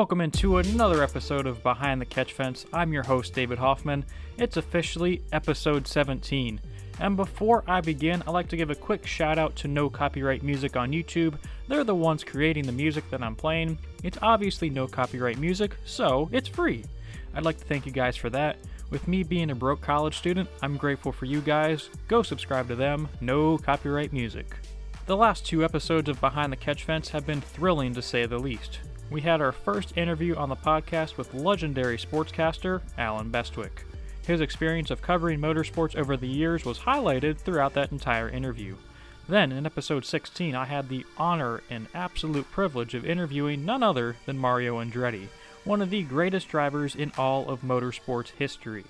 Welcome into another episode of Behind the Catch Fence. I'm your host, David Hoffman. It's officially episode 17. And before I begin, I'd like to give a quick shout out to No Copyright Music on YouTube. They're the ones creating the music that I'm playing. It's obviously no copyright music, so it's free. I'd like to thank you guys for that. With me being a broke college student, I'm grateful for you guys. Go subscribe to them. No copyright music. The last two episodes of Behind the Catch Fence have been thrilling to say the least. We had our first interview on the podcast with legendary sportscaster Allen Bestwick. His experience of covering motorsports over the years was highlighted throughout that entire interview. Then, in episode 16, I had the honor and absolute privilege of interviewing none other than Mario Andretti, one of the greatest drivers in all of motorsports history.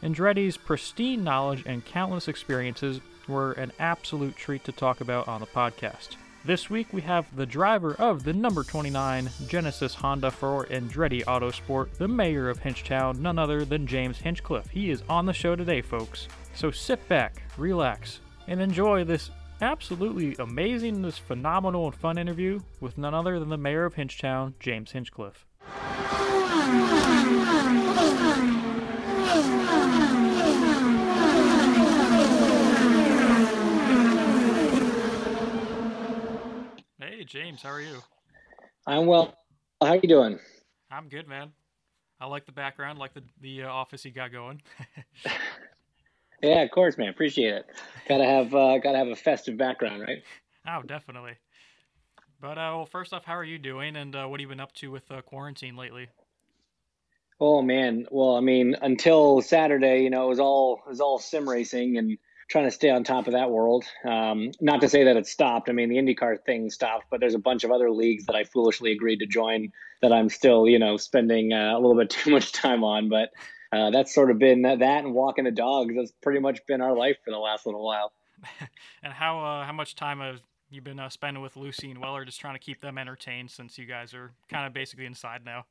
Andretti's pristine knowledge and countless experiences were an absolute treat to talk about on the podcast. This week we have the driver of the number 29 Genesys Honda for Andretti Autosport, the mayor of Hinchtown, none other than James Hinchcliffe. He is on the show today, folks. So sit back, relax, and enjoy this absolutely amazing, this phenomenal and fun interview with none other than the mayor of Hinchtown, James Hinchcliffe. James, how are you? I'm well. How you doing? I'm good, man. I like the background, like the the uh, office you got going. yeah, of course, man. Appreciate it. Gotta have uh, gotta have a festive background, right? Oh, definitely. But uh, well, first off, how are you doing, and uh, what have you been up to with uh, quarantine lately? Oh man, well, I mean, until Saturday, you know, it was all it was all sim racing and trying to stay on top of that world. Um, not to say that it stopped. I mean, the IndyCar thing stopped, but there's a bunch of other leagues that I foolishly agreed to join that I'm still, you know, spending uh, a little bit too much time on. But uh, that's sort of been that, that and walking the dogs. That's pretty much been our life for the last little while. and how uh, how much time have you been uh, spending with Lucy and Weller, just trying to keep them entertained since you guys are kind of basically inside now?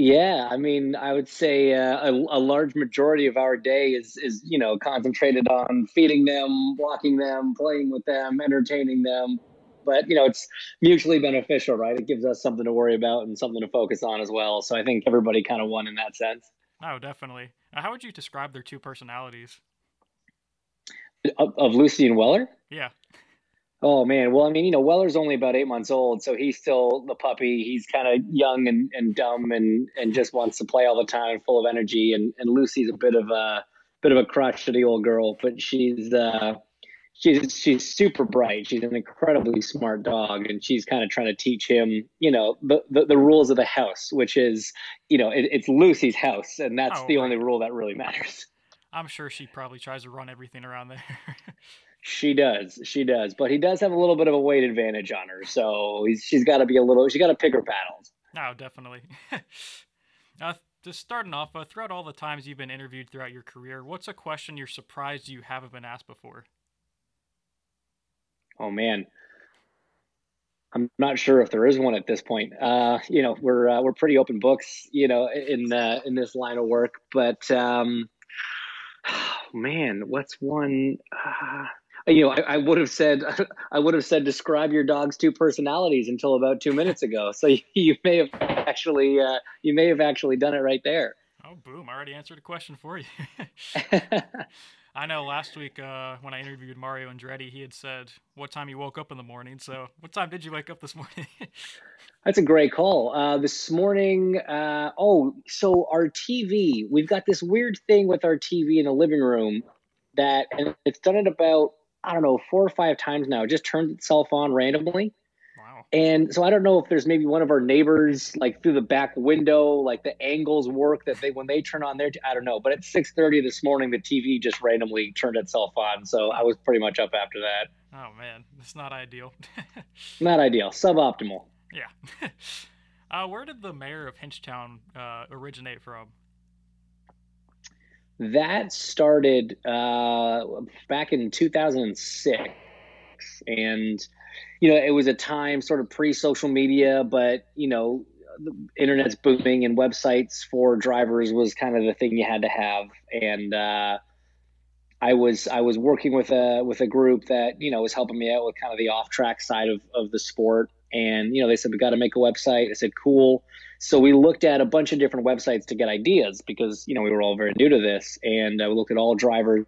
Yeah, I mean, I would say uh, a, a, large majority of our day is is you know concentrated on feeding them, walking them, playing with them, entertaining them. But you know, it's mutually beneficial, right? It gives us something to worry about and something to focus on as well. So I think everybody kind of won in that sense. Oh, definitely. how would you describe their two personalities? Of, of Lucy and Weller? Yeah. Oh man, well, I mean, you know, Weller's only about eight months old, so he's still the puppy. He's kind of young and, and dumb and and just wants to play all the time, full of energy. And and Lucy's a bit of a bit of a crotchety old girl, but she's uh, she's she's super bright. She's an incredibly smart dog, and she's kind of trying to teach him, you know, the, the, the rules of the house, which is, you know, it, it's Lucy's house, and that's oh, the only rule that really matters. I'm sure she probably tries to run everything around there. She does, she does, but he does have a little bit of a weight advantage on her, so he's, she's got to be a little. she's got to pick her battles. Oh, definitely. uh, just starting off, uh, throughout all the times you've been interviewed throughout your career, what's a question you're surprised you haven't been asked before? Oh man, I'm not sure if there is one at this point. Uh, you know, we're uh, we're pretty open books, you know, in uh, in this line of work. But um, oh, man, what's one? You know, I, I, would have said, I would have said, describe your dog's two personalities until about two minutes ago. So you, you may have actually, uh, you may have actually done it right there. Oh, boom! I already answered a question for you. I know last week uh, when I interviewed Mario Andretti, he had said what time he woke up in the morning. So, what time did you wake up this morning? That's a great call. Uh, this morning, uh, oh, so our TV, we've got this weird thing with our TV in the living room that, and it's done it about I don't know, four or five times now. It just turns itself on randomly. Wow. And so I don't know if there's maybe one of our neighbors like through the back window, like the angles work that they when they turn on their I don't know. But at six thirty this morning the TV just randomly turned itself on. So I was pretty much up after that. Oh man, it's not ideal. not ideal. Suboptimal. Yeah. uh, where did the mayor of Hinchtown uh, originate from? That started uh, back in 2006 and you know it was a time sort of pre-social media but you know the internet's booming and websites for drivers was kind of the thing you had to have. And uh, I was I was working with a with a group that you know was helping me out with kind of the off track side of, of the sport And, you know, they said, we got to make a website. I said, cool. So we looked at a bunch of different websites to get ideas because, you know, we were all very new to this. And uh, we looked at all drivers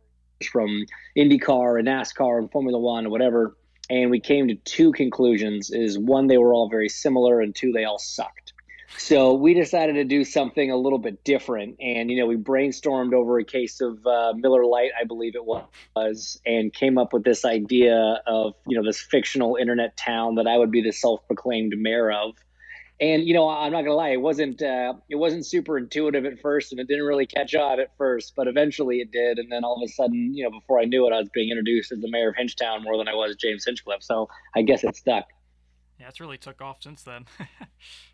from IndyCar and NASCAR and Formula One or whatever. And we came to two conclusions is one, they were all very similar and two, they all sucked. So we decided to do something a little bit different, and you know we brainstormed over a case of uh, Miller Lite, I believe it was, and came up with this idea of you know this fictional internet town that I would be the self-proclaimed mayor of. And you know I'm not gonna lie, it wasn't uh, it wasn't super intuitive at first, and it didn't really catch on at first, but eventually it did. And then all of a sudden, you know, before I knew it, I was being introduced as the mayor of Hinchtown more than I was James Hinchcliffe. So I guess it stuck. Yeah, it's really took off since then.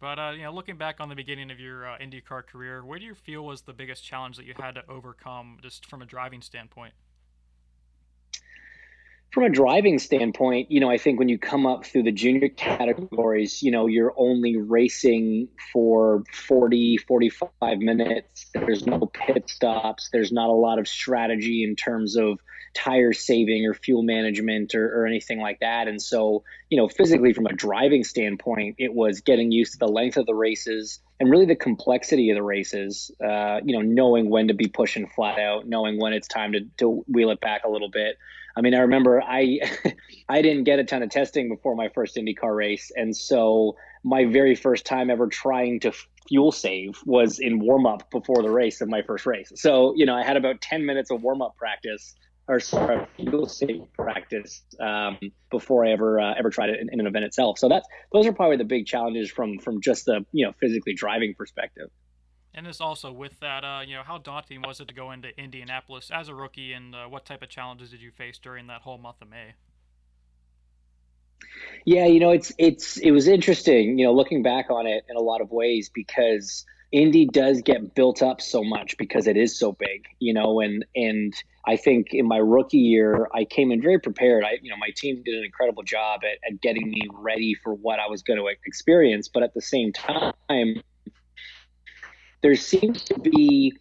But uh, you know, looking back on the beginning of your uh, IndyCar career, what do you feel was the biggest challenge that you had to overcome, just from a driving standpoint? From a driving standpoint, you know, I think when you come up through the junior categories, you know, you're only racing for 40, 45 minutes. There's no pit stops. There's not a lot of strategy in terms of tire saving or fuel management or, or anything like that. And so, you know, physically from a driving standpoint, it was getting used to the length of the races and really the complexity of the races. Uh, you know, knowing when to be pushing flat out, knowing when it's time to, to wheel it back a little bit. I mean, I remember I I didn't get a ton of testing before my first IndyCar race, and so my very first time ever trying to fuel save was in warm up before the race of my first race. So you know, I had about ten minutes of warm up practice or sorry, fuel save practice um, before I ever uh, ever tried it in, in, an event itself. So that's those are probably the big challenges from from just the you know physically driving perspective. And this also with that, uh, you know, how daunting was it to go into Indianapolis as a rookie, and uh, what type of challenges did you face during that whole month of May? Yeah, you know, it's it's it was interesting, you know, looking back on it in a lot of ways because Indy does get built up so much because it is so big, you know, and and I think in my rookie year I came in very prepared. I you know my team did an incredible job at, at getting me ready for what I was going to experience, but at the same time, there seems to be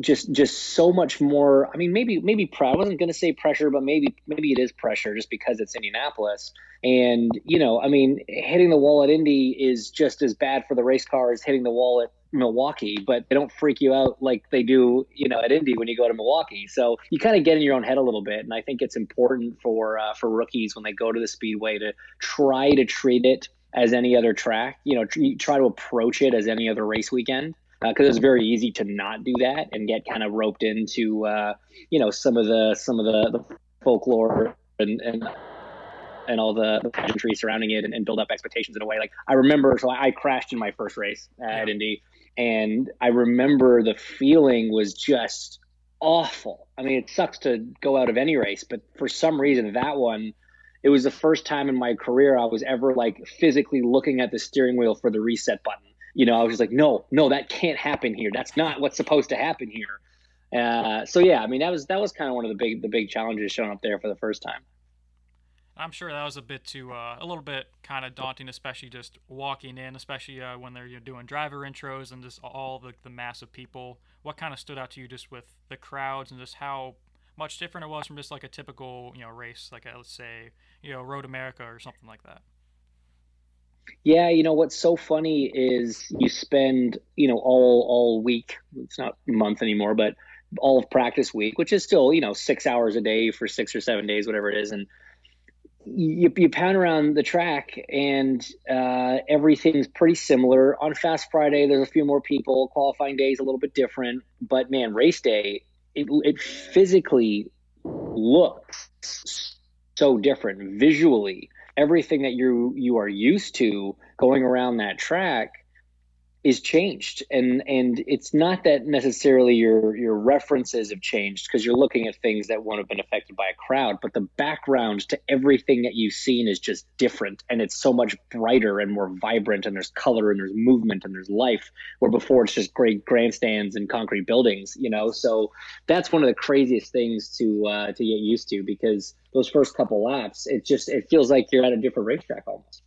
just just so much more i mean maybe maybe i wasn't going to say pressure but maybe maybe it is pressure just because it's indianapolis. And you know i mean hitting the wall at indy is just as bad for the race car as hitting the wall at milwaukee but they don't freak you out like they do you know at indy when you go to milwaukee. So you kind of get in your own head a little bit and i think it's important for uh, for rookies when they go to the speedway to try to treat it as any other track you know try to approach it as any other race weekend because uh, it's very easy to not do that and get kind of roped into uh, you know some of the some of the, the folklore and, and and all the, the pageantry surrounding it and, and, build up expectations in a way. Like I remember, so I, I crashed in my first race at yeah. Indy, and I remember the feeling was just awful. I mean, it sucks to go out of any race, but for some reason, that one, it was the first time in my career I was ever like physically looking at the steering wheel for the reset button you know, I was just like, no, no, that can't happen here. That's not what's supposed to happen here. Uh, so yeah, I mean, that was that was kind of one of the big the big challenges showing up there for the first time. I'm sure that was a bit too uh, a little bit kind of daunting, especially just walking in, especially uh, when they're you know, doing driver intros and just all the the mass of people. What kind of stood out to you just with the crowds and just how much different it was from just like a typical you know race, like a, let's say you know Road America or something like that. Yeah, you know what's so funny is you spend, you know, all all week, it's not month anymore, but all of practice week, which is still, you know, 6 hours a day for 6 or 7 days whatever it is and you, you pound around the track and uh, everything's pretty similar. On Fast Friday, there's a few more people. Qualifying day is a little bit different, but man, race day, it, it physically looks so different visually everything that you you are used to going around that track is changed. And and it's not that necessarily your your references have changed because you're looking at things that won't have been affected by a crowd but the background to everything that you've seen is just different. And it's so much brighter and more vibrant and there's color and there's movement and there's life where before it's just great grandstands and concrete buildings you know? So that's one of the craziest things to uh, to get used to because those first couple laps it just it feels like you're at a different racetrack almost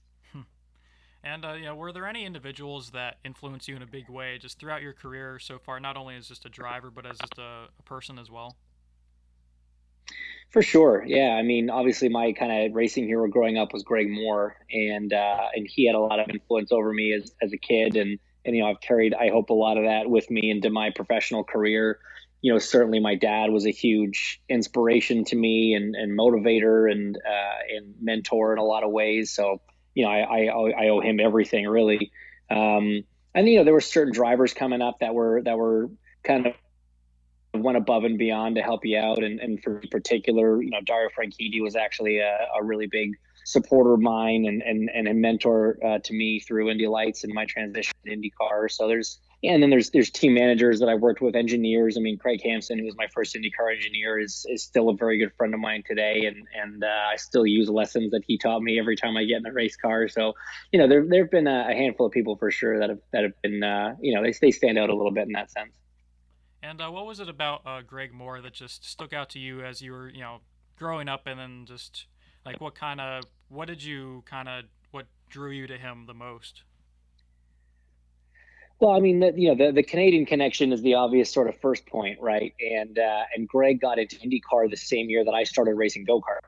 and uh, know, were there any individuals that influenced you in a big way just throughout your career so far, not only as just a driver but as just a, a person as well? For sure, yeah. I mean, obviously, my kind of racing hero growing up was Greg Moore, and uh, and he had a lot of influence over me as, as a kid, and and you know I've carried I hope a lot of that with me into my professional career. You know, certainly my dad was a huge inspiration to me and, and motivator and uh, and mentor in a lot of ways. So you know, I I, I owe him everything really. Um, and you know, there were certain drivers coming up that were that were kind of went above and beyond to help you out. And, and for particular, you know, Dario Franchitti was actually a, a really big supporter of mine and, and, and a mentor uh, to me through Indy Lights and my transition to IndyCar. So there's, and then there's there's team managers that I've worked with, engineers. I mean, Craig Hampson, who was my first IndyCar engineer, is is still a very good friend of mine today, and and uh, I still use lessons that he taught me every time I get in a race car. So, you know, there there've been a, handful of people for sure that have that have been, uh, you know, they they stand out a little bit in that sense. And uh, what was it about uh, Greg Moore that just stuck out to you as you were, you know, growing up, and then just like what kind of, what did you kind of, what drew you to him the most? Well, I mean, the, you know, the, the Canadian connection is the obvious sort of first point, right? And uh, and Greg got into IndyCar the same year that I started racing go kart.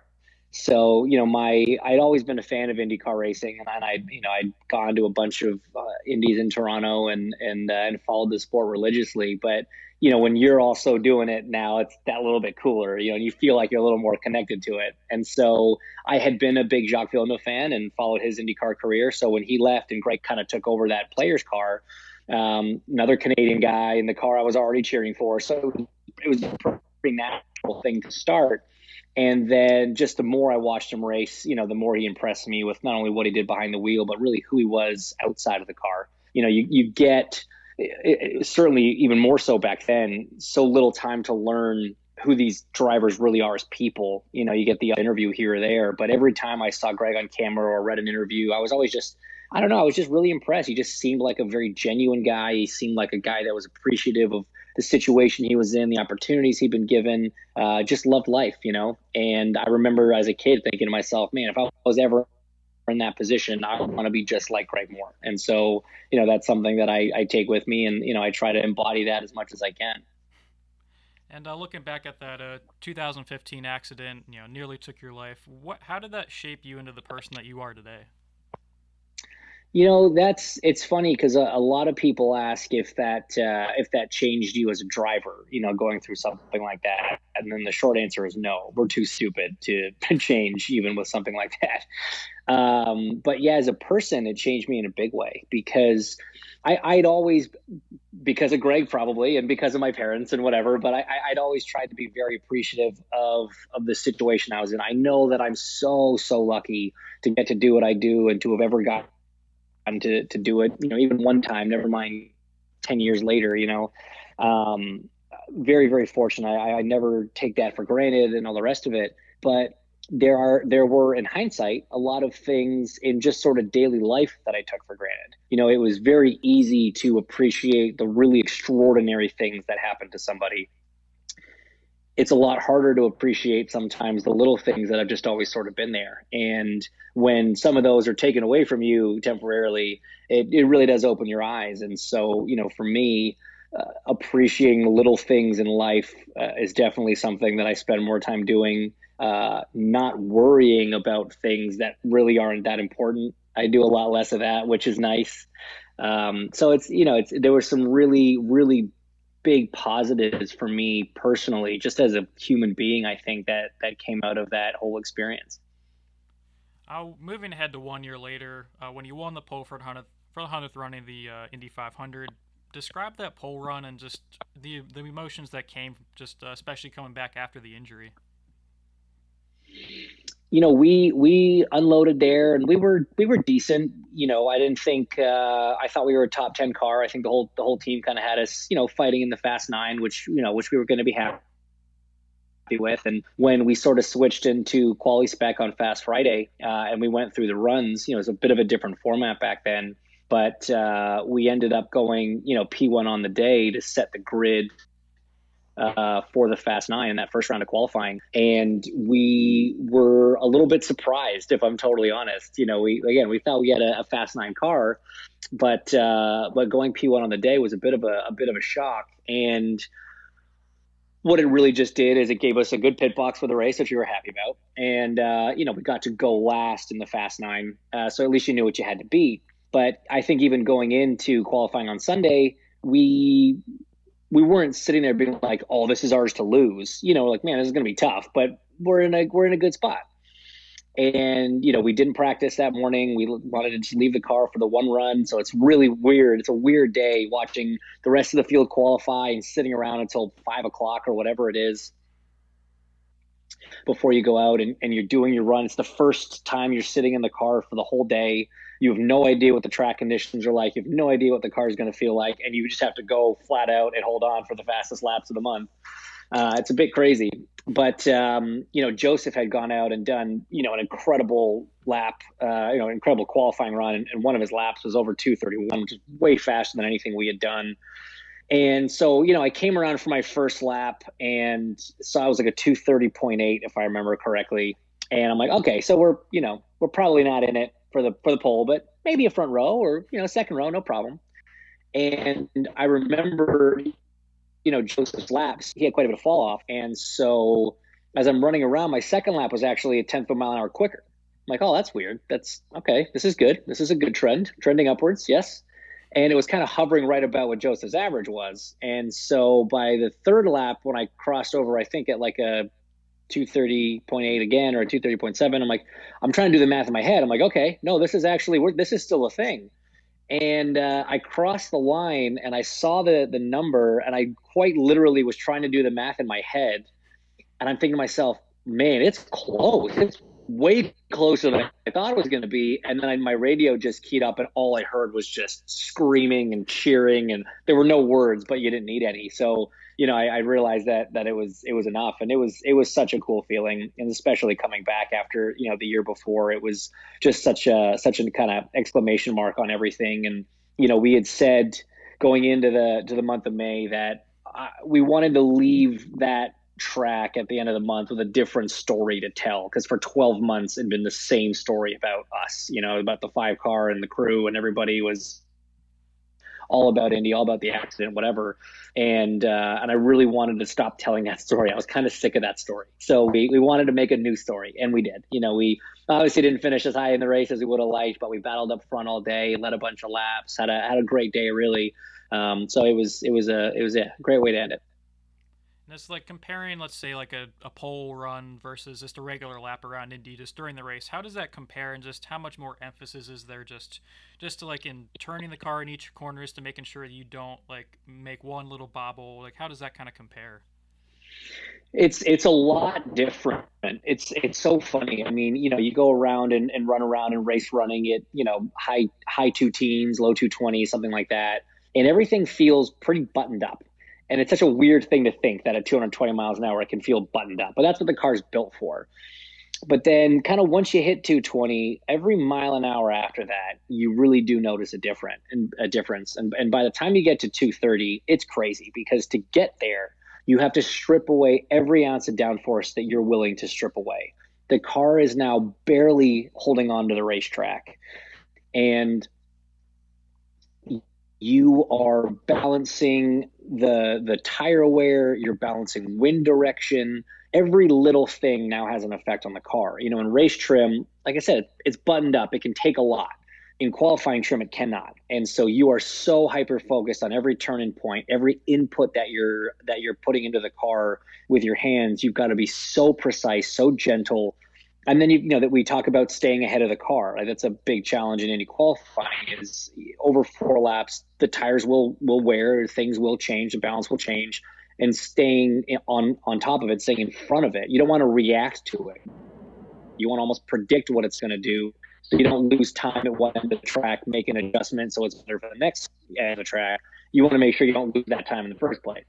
So, you know, my I'd always been a fan of IndyCar racing, and I, you know, I'd gone to a bunch of uh, Indies in Toronto and and uh, and followed the sport religiously. But you know, when you're also doing it now, it's that little bit cooler, you know, and you feel like you're a little more connected to it. And so I had been a big Jacques Villeneuve fan and followed his IndyCar career. So when he left and Greg kind of took over that Player's car, um, another Canadian guy in the car I was already cheering for. So it was a pretty natural thing to start. And then just the more I watched him race, you know, the more he impressed me with not only what he did behind the wheel, but really who he was outside of the car. You know, you, you get – it, it, certainly even more so back then, so little time to learn who these drivers really are as people. You know, you get the interview here or there, but every time I saw Greg on camera or read an interview, I was always just, I don't know, I was just really impressed. He just seemed like a very genuine guy. He seemed like a guy that was appreciative of the situation he was in, the opportunities he'd been given, uh, just loved life, you know. And I remember as a kid thinking to myself, man, if I was ever in that position, I want to be just like Greg Moore. And so, you know, that's something that I, I take with me and, you know, I try to embody that as much as I can. And uh, looking back at that uh, 2015 accident, you know, nearly took your life. What? How did that shape you into the person that you are today? You know, that's it's funny because a, a, lot of people ask if that uh, if that changed you as a driver. You know, going through something like that, and then the short answer is no. We're too stupid to change even with something like that. Um, but yeah, as a person, it changed me in a big way because I, I'd always, because of Greg probably, and because of my parents and whatever, but I, I'd always tried to be very appreciative of of the situation I was in. I know that I'm so so lucky to get to do what I do and to have ever got to to do it. You know, even one time, never mind ten years later. You know, um, very very fortunate. I, I never take that for granted and all the rest of it. But there are there were in hindsight a lot of things in just sort of daily life that I took for granted. You know, it was very easy to appreciate the really extraordinary things that happened to somebody it's a lot harder to appreciate sometimes the little things that have just always sort of been there. And when some of those are taken away from you temporarily, it, it really does open your eyes. And so, you know, for me, uh, appreciating little things in life uh, is definitely something that I spend more time doing. Uh, not worrying about things that really aren't that important. I do a lot less of that, which is nice. Um, so it's you know it's there were some really really big positives for me personally, just as a human being. I think that that came out of that whole experience. Uh, moving ahead to one year later, uh, when you won the pole for the hundredth for the hundredth running the uh, Indy 500, describe that pole run and just the the emotions that came, just uh, especially coming back after the injury you know, we we unloaded there and we were we were decent. You know, I didn't think uh, I thought we were a top ten car. I think the whole the whole team kind of had us, you know, fighting in the fast nine, which you know, which we were going to be happy with. And when we sort of switched into quali spec on Fast Friday uh, and we went through the runs, you know, it was a bit of a different format back then. But uh, we ended up going, you know, P1 on the day to set the grid uh, for the Fast Nine in that first round of qualifying, and we were a little bit surprised, if I'm totally honest. You know, we again we thought we had a, a Fast Nine car, but uh, but going P1 on the day was a bit of a, a bit of a shock, and what it really just did is it gave us a good pit box for the race, which we were happy about. And, uh, you know, we got to go last in the Fast Nine. Uh, so at least you knew what you had to beat. But I think even going into qualifying on Sunday, we we weren't sitting there being like, "Oh, this is ours to lose." You know, like, man, this is going to be tough, but we're in a we're in a good spot. And you know, we didn't practice that morning. We wanted to just leave the car for the one run, so it's really weird. It's a weird day watching the rest of the field qualify and sitting around until five o'clock or whatever it is before you go out and, and you're doing your run. It's the first time you're sitting in the car for the whole day. You have no idea what the track conditions are like. You have no idea what the car is going to feel like, and you just have to go flat out and hold on for the fastest laps of the month. Uh, it's a bit crazy, but um, you know, Josef had gone out and done you know an incredible lap, uh, you know, incredible qualifying run, and, and one of his laps was over 2:31, which is way faster than anything we had done. And so, you know, I came around for my first lap and so I was like a 230.8, if I remember correctly. And I'm like, okay, so we're, you know, we're probably not in it for the for the pole, but maybe a front row or you know second row, no problem. And I remember, you know, Josef's laps. He had quite a bit of fall off, and so as I'm running around, my second lap was actually a tenth of a mile an hour quicker. I'm like, oh, that's weird. That's okay. This is good. This is a good trend, trending upwards. Yes. And it was kind of hovering right about what Josef's average was. And so by the third lap, when I crossed over, I think at like a 230.8 again or 230.7 i'm like i'm trying to do the math in my head. I'm like okay no this is actually this is still a thing. And uh, i crossed the line and i saw the the number and i quite literally was trying to do the math in my head. And i'm thinking to myself man it's close. It's way closer than I thought it was going to be. And then I, my radio just keyed up, and all I heard was just screaming and cheering, and there were no words, but you didn't need any. So you know, I, I, realized that that it was it was enough, and it was it was such a cool feeling, and especially coming back after you know the year before, it was just such a such a kind of exclamation mark on everything. And you know, we had said going into the to the month of May that uh, we wanted to leave that track at the end of the month with a different story to tell because for 12 months it had been the same story about us you know about the five car and the crew and everybody was all about Indy, all about the accident, whatever. And uh, and I really wanted to stop telling that story. I was kind of sick of that story. So we, we wanted to make a new story, and we did. You know, we obviously didn't finish as high in the race as we would have liked, but we battled up front all day, led a bunch of laps, had a had a great day, really. Um, so it was it was a it was a great way to end it. And it's like comparing, let's say, like a, a pole run versus just a regular lap around Indy just during the race. How does that compare, and just how much more emphasis is there just just to like in turning the car in each corner, just to making sure that you don't like make one little bobble? Like, how does that kind of compare? It's it's a lot different. It's it's so funny. I mean, you know, you go around and, and run around and race running it, you know, high high two teens, low two twenty, something like that, and everything feels pretty buttoned up and it's such a weird thing to think that at 220 miles an hour it can feel buttoned up, but that's what the car's built for. But then, kind of once you hit 220, every mile an hour after that, you really do notice a different a difference. And and by the time you get to 230, it's crazy because to get there, you have to strip away every ounce of downforce that you're willing to strip away. The car is now barely holding on to the racetrack, and you are balancing the the tire wear you're balancing wind direction. Every little thing now has an effect on the car. You know in race trim like i said it's buttoned up. It can take a lot. In qualifying trim it cannot. And so you are so hyper focused on every turning point every input that you're that you're putting into the car with your hands. You've got to be so precise so gentle and then you, you know that we talk about staying ahead of the car. Like that's a big challenge in any qualifying. Is over four laps, the tires will will wear, things will change, the balance will change, and staying on on top of it, staying in front of it. You don't want to react to it. You want to almost predict what it's going to do, so you don't lose time at one end of the track make an adjustment so it's better for the next end of the track. You want to make sure you don't lose that time in the first place.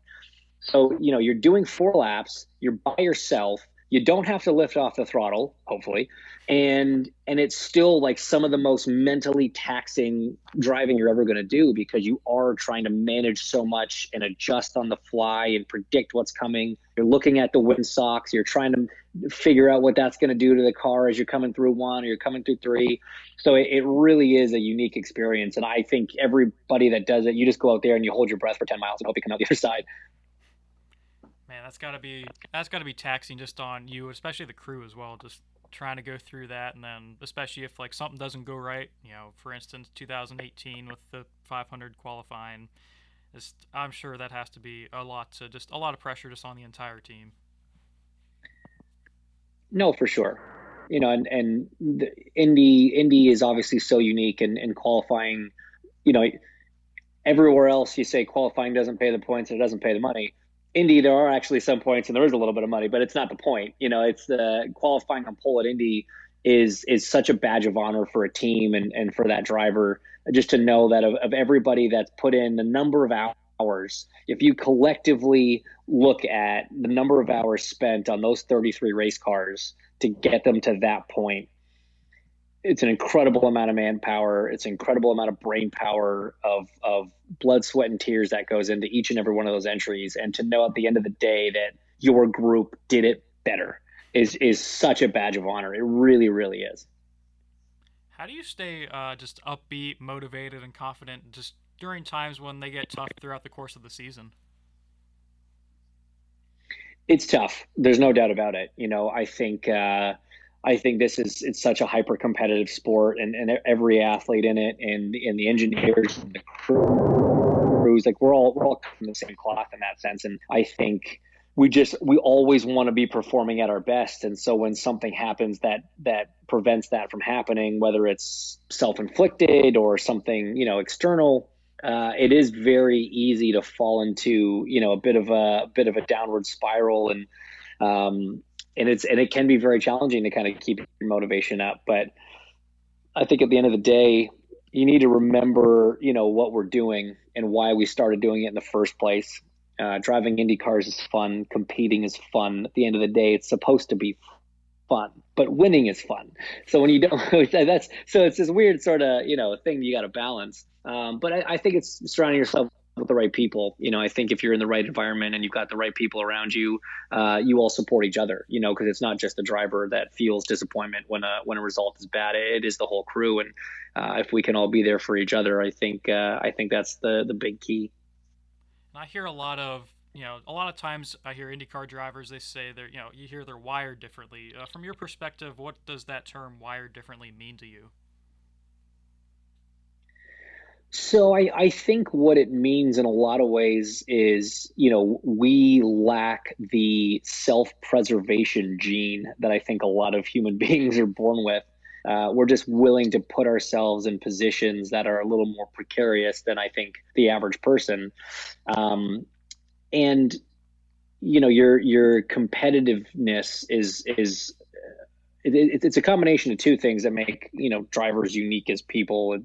So you know you're doing four laps, you're by yourself you don't have to lift off the throttle hopefully. And and it's still like some of the most mentally taxing driving you're ever going to do because you are trying to manage so much and adjust on the fly and predict what's coming. You're looking at the wind socks. You're trying to figure out what that's going to do to the car as you're coming through one or you're coming through three. So it, it really is a unique experience. And i think everybody that does it you just go out there and you hold your breath for 10 miles and hope you come out the other side Man, that's gotta be that's gotta be taxing just on you, especially the crew as well. Just trying to go through that, and then especially if like something doesn't go right, you know, for instance, 2018 with the 500 qualifying, just, I'm sure that has to be a lot to just a lot of pressure just on the entire team. No, for sure. You know, and and the Indy Indy is obviously so unique, and and qualifying, you know, everywhere else you say qualifying doesn't pay the points, and it doesn't pay the money. Indy, there are actually some points, and there is a little bit of money, but it's not the point. You know, it's the qualifying on pole at Indy is is such a badge of honor for a team and and for that driver just to know that of, of everybody that's put in the number of hours if you collectively look at the number of hours spent on those 33 race cars to get them to that point it's an incredible amount of manpower. It's an incredible amount of brain power of of blood sweat and tears that goes into each and every one of those entries. And to know at the end of the day that your group did it better is is such a badge of honor. It really really is. How do you stay uh, just upbeat motivated and confident just during times when they get tough throughout the course of the season? It's tough. There's no doubt about it. You know i think uh, I think this is it's such a hyper competitive sport, and, and every athlete in it, and and the engineers, and the crews, like we're all we're all from the same cloth in that sense. And I think we just we always want to be performing at our best, and so when something happens that that prevents that from happening, whether it's self inflicted or something you know external. Uh, it is very easy to fall into you know a bit of a, a bit of a downward spiral and um, and it's and it can be very challenging to kind of keep your motivation up. But I think at the end of the day, you need to remember, you know, what we're doing and why we started doing it in the first place. Uh, driving Indy cars is fun. Competing is fun. At the end of the day, it's supposed to be fun, but winning is fun. So when you don't, that's so it's this weird sort of you know thing you got to balance. Um, but I, I, think it's surrounding yourself with the right people. You know, I think if you're in the right environment and you've got the right people around you, uh, you all support each other. You know, because it's not just the driver that feels disappointment when a when a result is bad. It is the whole crew, and uh, if we can all be there for each other, I think uh, I think that's the the big key. I hear a lot of you know a lot of times I hear IndyCar drivers they say they're you know you hear they're wired differently. Uh, from your perspective, what does that term "wired differently" mean to you? So I, I think what it means in a lot of ways is, you know, we lack the self-preservation gene that I think a lot of human beings are born with. Uh, we're just willing to put ourselves in positions that are a little more precarious than I think the average person. Um, and you know, your your competitiveness is is it, it's a combination of two things that make you know drivers unique as people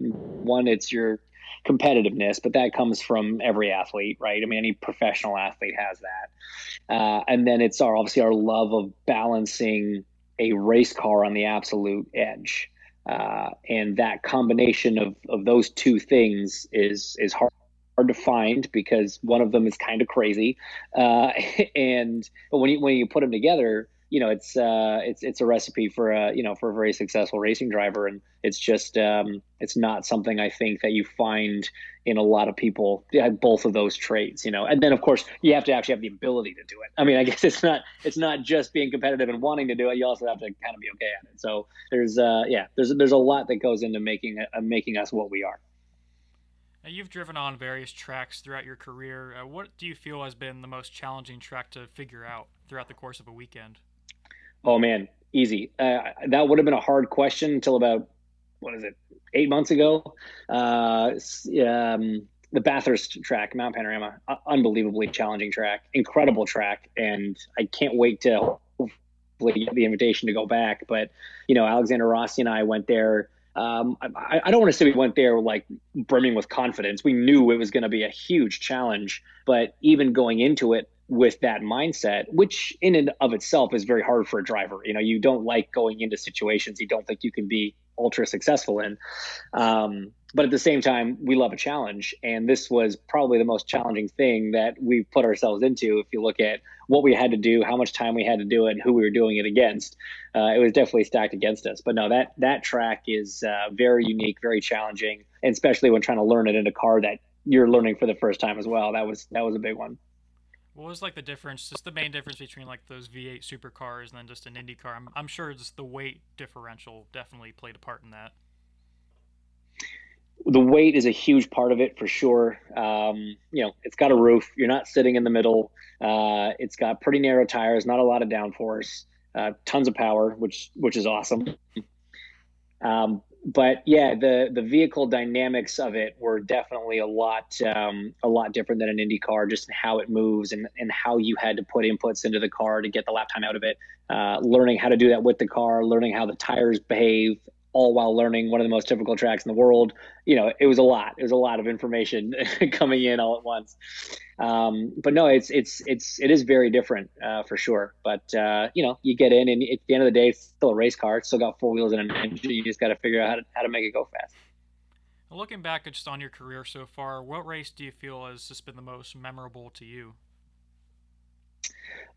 one, it's your competitiveness, but that comes from every athlete, right? I mean, any professional athlete has that. Uh, and then it's our obviously our love of balancing a race car on the absolute edge. Uh, and that combination of, of those two things is is hard, hard to find because one of them is kind of crazy, uh, and but when you when you put them together, you know it's uh, it's it's a recipe for a you know for a very successful racing driver, and it's just um, it's not something I think that you find in a lot of people both of those traits you know. And then of course you have to actually have the ability to do it. I mean i guess it's not it's not just being competitive and wanting to do it. You also have to kind of be okay at it. So there's uh yeah there's there's a lot that goes into making uh, making us what we are. Now, you've driven on various tracks throughout your career. Uh, what do you feel has been the most challenging track to figure out throughout the course of a weekend? Oh man, easy. Uh, that would have been a hard question until about what is it, eight months ago. Uh, um, the Bathurst track, Mount Panorama, uh, unbelievably challenging track, incredible track, and I can't wait to hopefully get the invitation to go back. But you know, Alexander Rossi and I went there. Um, I, I, don't want to say we went there like brimming with confidence. We knew it was going to be a huge challenge, but even going into it, with that mindset, which in and of itself is very hard for a driver. You know, you don't like going into situations you don't think you can be ultra successful in. Um, but at the same time, we love a challenge. And this was probably the most challenging thing that we've put ourselves into. If you look at what we had to do, how much time we had to do it, and who we were doing it against, uh, it was definitely stacked against us. But no, that, that track is uh, very unique, very challenging, and especially when trying to learn it in a car that you're learning for the first time as well. That was, that was a big one. What was like the difference? Just the main difference between like those V8 supercars and then just an Indy car. I'm, I'm sure just the weight differential definitely played a part in that. The weight is a huge part of it for sure. Um, you know, it's got a roof. You're not sitting in the middle. Uh, it's got pretty narrow tires, not a lot of downforce, uh, tons of power, which which is awesome. Um, but yeah, the the vehicle dynamics of it were definitely a lot um, a lot different than an Indy car, just in how it moves and, and how you had to put inputs into the car to get the lap time out of it. Uh, learning how to do that with the car, learning how the tires behave, all while learning one of the most difficult tracks in the world. You know, it was a lot. It was a lot of information coming in all at once. Um, but no, it's it's it's it is very different uh, for sure. But uh, you know, you get in, and at the end of the day, it's still a race car. It's still got four wheels and an engine. You just got to figure out how to, how to make it go fast. Looking back just on your career so far, what race do you feel has just been the most memorable to you?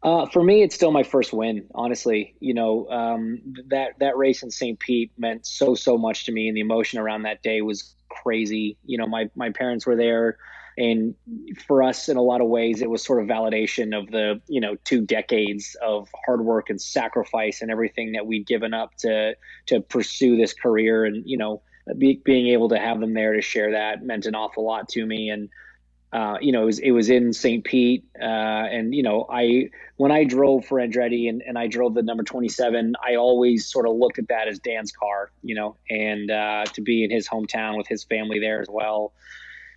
Uh, for me, it's still my first win. Honestly, you know um, that that race in St. Pete meant so so much to me, and the emotion around that day was crazy. You know, my my parents were there, and for us, in a lot of ways, it was sort of validation of the you know two decades of hard work and sacrifice and everything that we'd given up to to pursue this career, and you know, be, being able to have them there to share that meant an awful lot to me, and uh, you know, it was it was in St. Pete, uh, and you know, I when I drove for Andretti and, and I drove the number twenty seven, I always sort of looked at that as Dan's car, you know, and uh, to be in his hometown with his family there as well,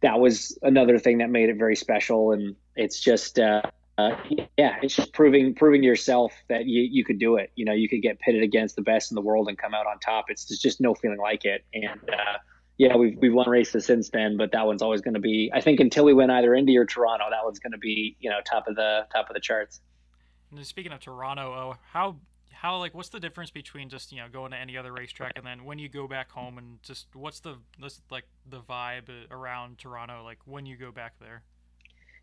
that was another thing that made it very special. And it's just, uh, uh, yeah, it's just proving proving to yourself that you you could do it. You know, you could get pitted against the best in the world and come out on top. It's just no feeling like it, and yeah, we've we've won races since then, but that one's always going to be. I think until we win either Indy or Toronto, that one's going to be you know top of the top of the charts. And speaking of Toronto, oh, how how like what's the difference between just you know going to any other racetrack and then when you go back home and just what's the like the vibe around Toronto like when you go back there?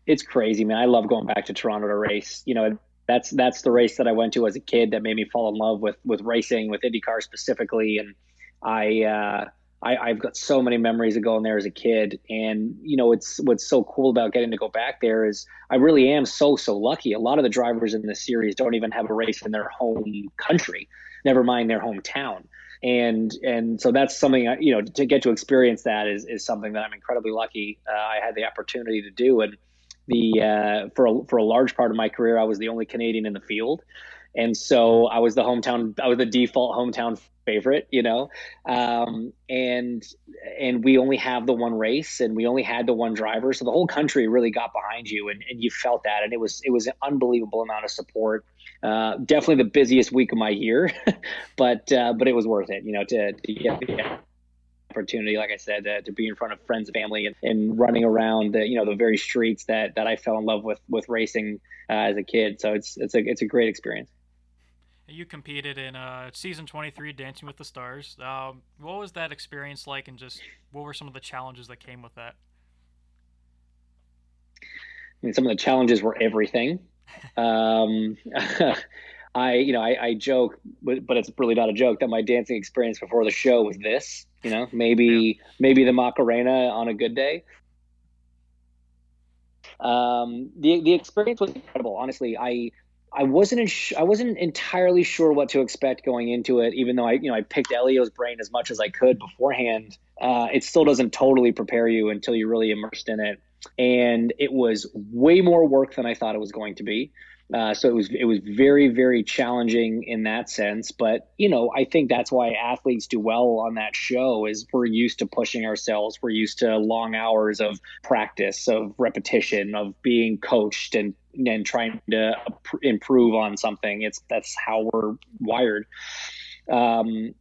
It's crazy, man. I love going back to Toronto to race. You know, that's that's the race that I went to as a kid that made me fall in love with with racing, with IndyCar specifically, and I. uh I, have got so many memories of going there as a kid, and you know, it's what's so cool about getting to go back there is I really am so so lucky. A lot of the drivers in this series don't even have a race in their home country, never mind their hometown, and and so that's something you know to get to experience that is is something that I'm incredibly lucky uh, I had the opportunity to do, and the uh, for a, for a large part of my career I was the only Canadian in the field, and so I was the hometown I was the default hometown favorite, you know, um, and and we only have the one race, and we only had the one driver, so the whole country really got behind you, and, and you felt that, and it was it was an unbelievable amount of support. Uh, definitely the busiest week of my year, but uh, but it was worth it, you know, to, to get the opportunity, like I said, to, to be in front of friends family and, and running around the you know the very streets that that I fell in love with with racing uh, as a kid. So it's it's a it's a great experience. You competed in uh, season 23, Dancing with the Stars. Um, what was that experience like, and just what were some of the challenges that came with that? I mean, some of the challenges were everything. um, I, you know, I, I joke, but, but, it's really not a joke that my dancing experience before the show was this. You know, maybe yeah. maybe the Macarena on a good day. Um, the the experience was incredible. Honestly, I I wasn't I wasn't entirely sure what to expect going into it, even though I you know I picked Helio's brain as much as I could beforehand. Uh, it still doesn't totally prepare you until you're really immersed in it, and it was way more work than I thought it was going to be. Uh, so it was it was very very challenging in that sense. But you know, I think that's why athletes do well on that show is we're used to pushing ourselves. We're used to long hours of practice, of repetition, of being coached and and trying to improve on something. It's that's how we're wired. Um,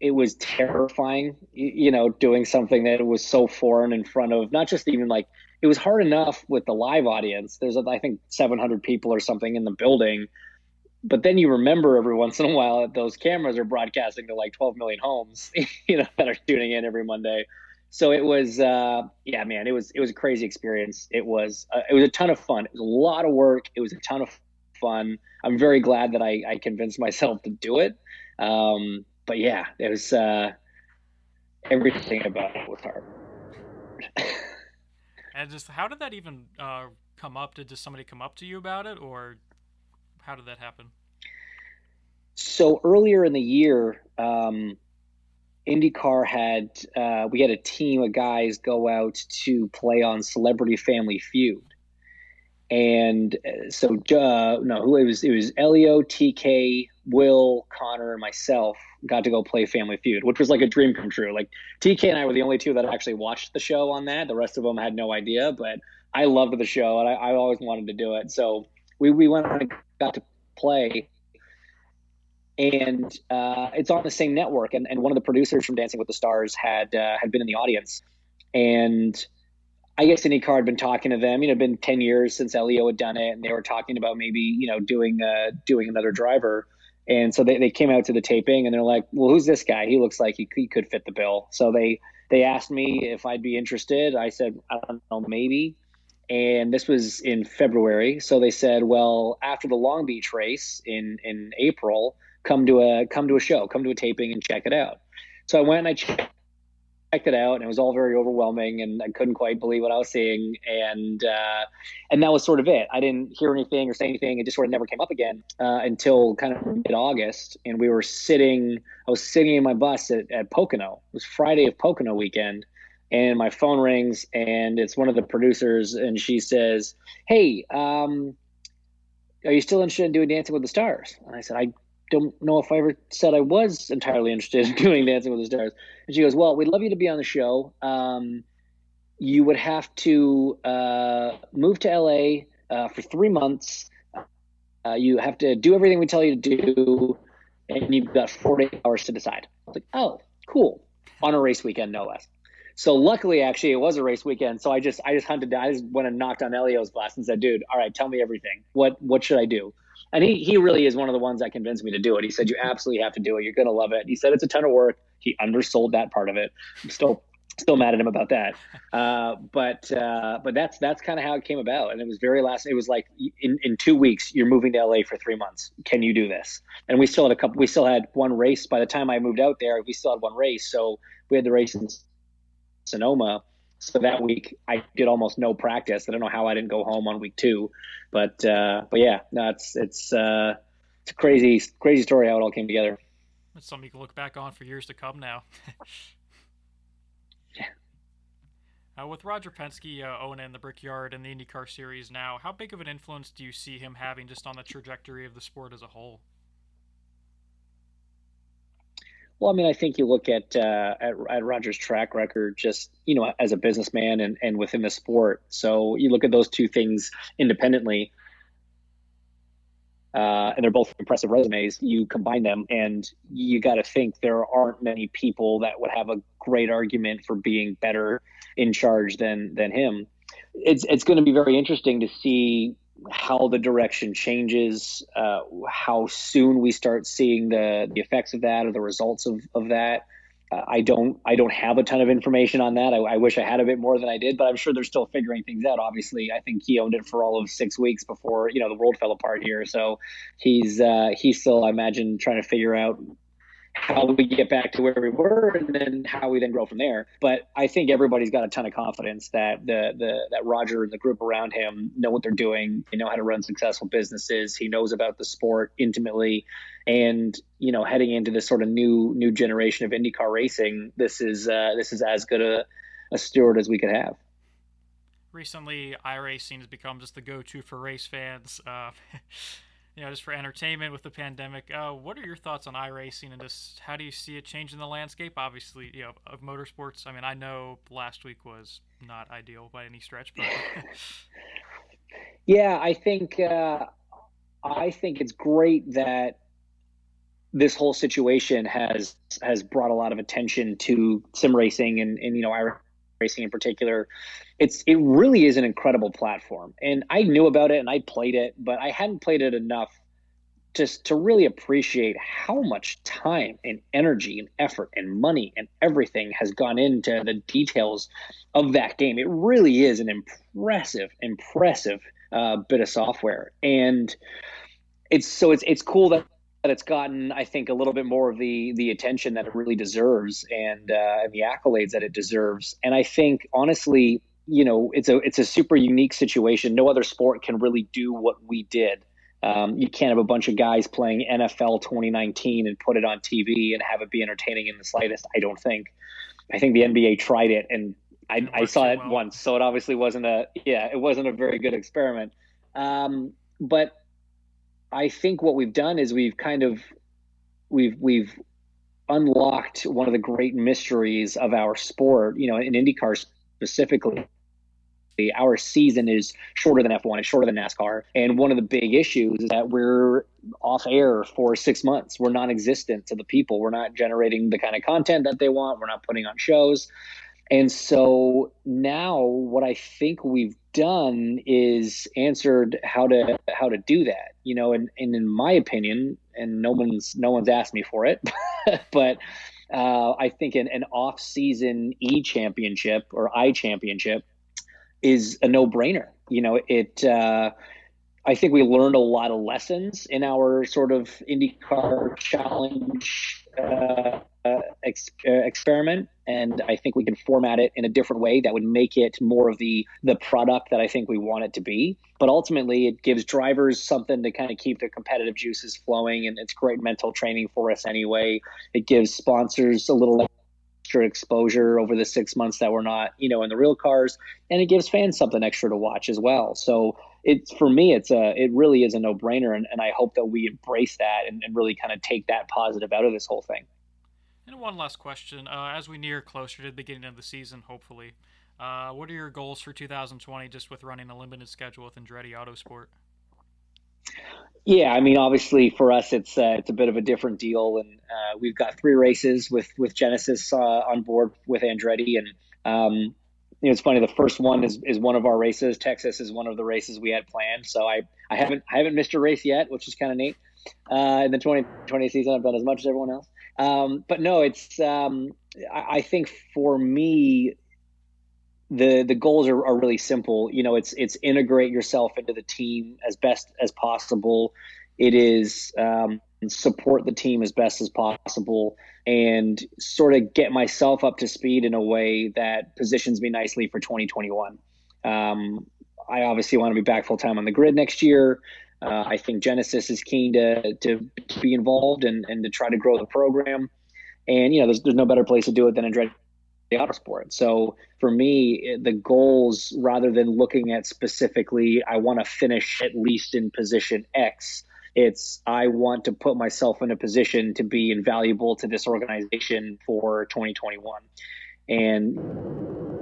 it was terrifying, you know, doing something that was so foreign in front of not just even like it was hard enough with the live audience. There's, I think, 700 people or something in the building. But then you remember every once in a while that those cameras are broadcasting to like 12 million homes, you know, that are tuning in every Monday. So it was, uh, yeah, man, it was it was a crazy experience. It was uh, it was a ton of fun. It was a lot of work. It was a ton of fun. I'm very glad that I, I convinced myself to do it. Um, but yeah, it was uh, everything about it was hard. And just how did that even uh, come up? Did just somebody come up to you about it, or how did that happen? So earlier in the year, um, IndyCar had uh, we had a team of guys go out to play on Celebrity Family Feud, and uh, so uh, no, who it was it was Elio, TK, Will, Connor, and myself got to go play Family Feud, which was like a dream come true. Like TK and I were the only two that actually watched the show on that. The rest of them had no idea, but I loved the show and I, I always wanted to do it. So we we went and got to play and uh, it's on the same network. And, and one of the producers from Dancing with the Stars had uh, had been in the audience, and I guess IndyCar had been talking to them. You know, been ten years since Elio had done it, and they were talking about maybe you know doing uh, doing another driver. And so they, they came out to the taping, and they're like, "Well, who's this guy? He looks like he, he could fit the bill." So they they asked me if I'd be interested. I said, "I don't know, maybe." and this was in February. So they said, well, after the Long Beach race in in April, come to a come to a show, come to a taping and check it out. So I went and I checked it out, and it was all very overwhelming, and I couldn't quite believe what I was seeing, and uh, and that was sort of it. I didn't hear anything or say anything. It just sort of never came up again uh, until kind of mid August, and we were sitting. I was sitting in my bus at, at Pocono. It was Friday of Pocono weekend. And my phone rings, and it's one of the producers, and she says, "Hey, um, are you still interested in doing Dancing with the Stars?" And I said, "I don't know if I ever said I was entirely interested in doing Dancing with the Stars. And she goes, Well, we'd love you to be on the show. Um, you would have to uh, move to LA uh, for three months. Uh, you have to do everything we tell you to do, and you've got 48 hours to decide. I was like, Oh, cool. On a race weekend, no less. So luckily, actually, it was a race weekend. So I just I just hunted down. I just went and knocked on Elio's glass and said, "Dude, all right, tell me everything. What what should I do?" And he he really is one of the ones that convinced me to do it. He said you absolutely have to do it. You're gonna love it. He said it's a ton of work. He undersold that part of it. I'm still still mad at him about that. Uh, but uh, but that's that's kind of how it came about. And it was very last. It was like in in two weeks you're moving to LA for three months. Can you do this? And we still had a couple. We still had one race by the time I moved out there. We still had one race. So we had the race in Sonoma so that week I did almost no practice. I don't know how I didn't go home on week two, but uh, but yeah, no, it's it's uh, it's a crazy crazy story how it all came together. It's something you can look back on for years to come now. yeah. Uh, with Roger Penske uh, owning the Brickyard and the IndyCar Series now, how big of an influence do you see him having just on the trajectory of the sport as a whole? Well, I mean, I think you look at, uh, at at Roger's track record, just you know, as a businessman and and within the sport. So you look at those two things independently, uh, and they're both impressive resumes. You combine them, and you got to think there aren't many people that would have a great argument for being better in charge than than him. It's it's going to be very interesting to see how the direction changes, uh, how soon we start seeing the, the effects of that or the results of, of that. Uh, I don't I don't have a ton of information on that. I, I, wish I had a bit more than I did, but I'm sure they're still figuring things out. Obviously, I think he owned it for all of six weeks before you know the world fell apart here. So he's uh, he's still, I imagine, trying to figure out how we get back to where we were and then how we then grow from there. But I think everybody's got a ton of confidence that the the that Roger and the group around him know what they're doing. They know how to run successful businesses. He knows about the sport intimately. And you know, heading into this sort of new new generation of IndyCar racing, this is uh, this is as good a, a steward as we could have recently iRacing has become just the go-to for race fans. Uh, you know, just for entertainment with the pandemic. Uh, what are your thoughts on iRacing and just how do you see it changing the landscape? Obviously, you know, of motorsports. I mean, I know last week was not ideal by any stretch, but yeah, I think uh, I think it's great that this whole situation has has brought a lot of attention to sim racing and, and you know racing in particular it's it really is an incredible platform. And i knew about it and i played it but i hadn't played it enough just to really appreciate how much time and energy and effort and money and everything has gone into the details of that game. It really is an impressive impressive uh, bit of software. And it's so it's it's cool that that it's gotten, I think, a little bit more of the the attention that it really deserves and uh, and the accolades that it deserves. And I think, honestly, you know, it's a it's a super unique situation. No other sport can really do what we did. Um, you can't have a bunch of guys playing NFL 2019 and put it on TV and have it be entertaining in the slightest. I don't think. I think the NBA tried it and I, I saw it well. once, so it obviously wasn't a yeah, it wasn't a very good experiment. Um, but I think what we've done is we've kind of we've we've unlocked one of the great mysteries of our sport. You know, in IndyCar specifically, our season is shorter than F1, it's shorter than NASCAR. And one of the big issues is that we're off air for six months. We're non existent to the people. We're not generating the kind of content that they want. We're not putting on shows. And so now what I think we've done is answered how to how to do that. You know, and, and in my opinion, and no one's no one's asked me for it, but uh, I think an, an off-season E championship or I championship is a no-brainer. You know, it. Uh, I think we learned a lot of lessons in our sort of IndyCar challenge uh, uh, ex- experiment, and I think we can format it in a different way that would make it more of the the product that I think we want it to be. But ultimately, it gives drivers something to kind of keep their competitive juices flowing, and it's great mental training for us anyway. It gives sponsors a little extra exposure over the six months that we're not, you know, in the real cars, and it gives fans something extra to watch as well. So it's for me, it's a it really is a no brainer, and, and I hope that we embrace that and, and really kind of take that positive out of this whole thing. And one last question. Uh, as we near closer to the beginning of the season, hopefully, uh, what are your goals for 2020 just with running a limited schedule with Andretti Autosport? Yeah, I mean, obviously for us, it's uh, it's a bit of a different deal, and uh, we've got three races with with Genesys uh, on board with Andretti, and um, you know, it's funny. The first one is, is one of our races. Texas is one of the races we had planned, so I I haven't I haven't missed a race yet, which is kind of neat. Uh, in the 2020 season, I've done as much as everyone else. Um, but no, it's um, I, I, think for me, the the goals are, are really simple. You know, it's it's integrate yourself into the team as best as possible. It is um, support the team as best as possible and sort of get myself up to speed in a way that positions me nicely for 2021. Um, I obviously want to be back full time on the grid next year. Uh, I think Genesys is keen to, to, to be involved and, and to try to grow the program. And, you know, there's, there's no better place to do it than in the auto sport. So for me, the goals, rather than looking at specifically, I want to finish at least in position X, it's I want to put myself in a position to be invaluable to this organization for 2021. And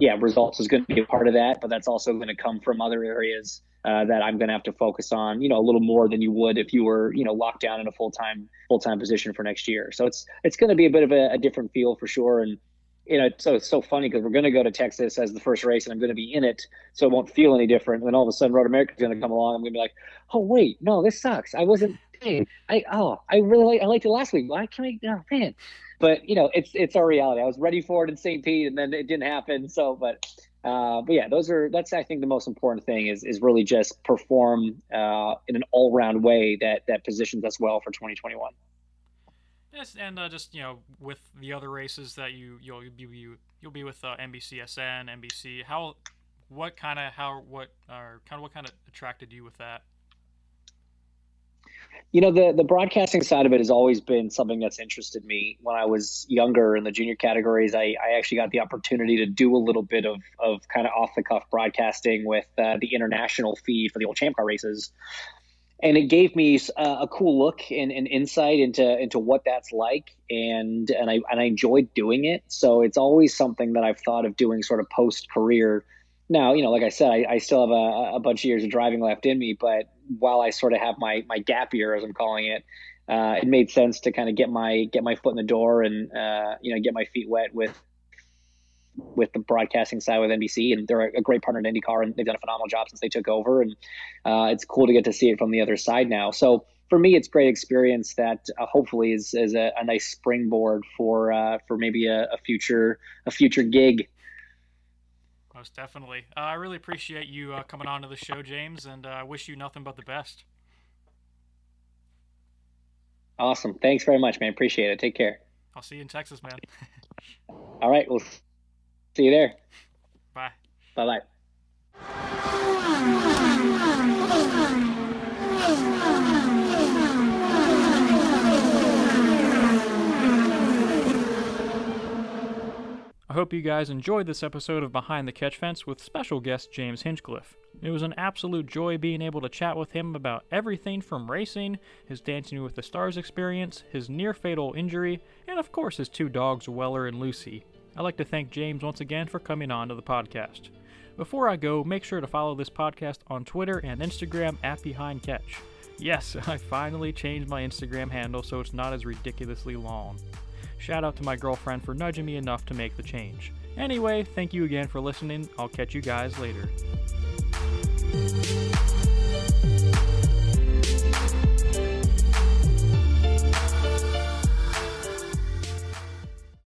yeah, results is going to be a part of that, but that's also going to come from other areas uh, that I'm going to have to focus on, you know, a little more than you would if you were, you know, locked down in a full time full time position for next year. So it's it's going to be a bit of a, a different feel for sure. And you know, so it's so funny because we're going to go to Texas as the first race, and I'm going to be in it, so it won't feel any different. And then all of a sudden, Road America is going to come along. I'm going to be like, oh wait, no, this sucks. I wasn't. Hey, I oh, I really like, I liked it last week. Why can't we? Oh man, but you know, it's it's our reality. I was ready for it in St. Pete, and then it didn't happen. So, but uh, but yeah, those are that's I think the most important thing is is really just perform uh, in an all round way that that positions us well for 2021. Yes, and uh, just you know, with the other races that you you'll be you, you'll be with uh, NBCSN, NBC. How, what kind of how what or kind of what kind of attracted you with that? You know, the the broadcasting side of it has always been something that's interested me. When I was younger in the junior categories, I, I actually got the opportunity to do a little bit of, of kind of off the cuff broadcasting with uh, the international feed for the old Champ Car races. And it gave me a, a cool look and, and insight into into what that's like, and and I and I enjoyed doing it. So it's always something that I've thought of doing, sort of post career now, you know, like I said, I, I still have a, a, bunch of years of driving left in me, but while I sort of have my my gap year, as I'm calling it, uh, it made sense to kind of get my get my foot in the door and uh, you know get my feet wet with with the broadcasting side with NBC, and they're a great partner in IndyCar, and they've done a phenomenal job since they took over, and uh, it's cool to get to see it from the other side now. So for me, it's great experience that uh, hopefully is, is a, a, nice springboard for uh, for maybe a, a, future a future gig most definitely. Uh, I really appreciate you uh, coming on to the show, James, and uh, I wish you nothing but the best. Awesome. Thanks very much, man. Appreciate it. Take care. I'll see you in Texas, man. All right. We'll see you there. Bye. Bye bye. I hope you guys enjoyed this episode of Behind the Catch Fence with special guest James Hinchcliffe. It was an absolute joy being able to chat with him about everything from racing, his Dancing with the Stars experience, his near fatal injury, and of course his two dogs, Weller and Lucy. I'd like to thank James once again for coming on to the podcast. Before I go, make sure to follow this podcast on Twitter and Instagram at Behind Catch. Yes, I finally changed my Instagram handle so it's not as ridiculously long. Shout out to my girlfriend for nudging me enough to make the change. Anyway, thank you again for listening. I'll catch you guys later.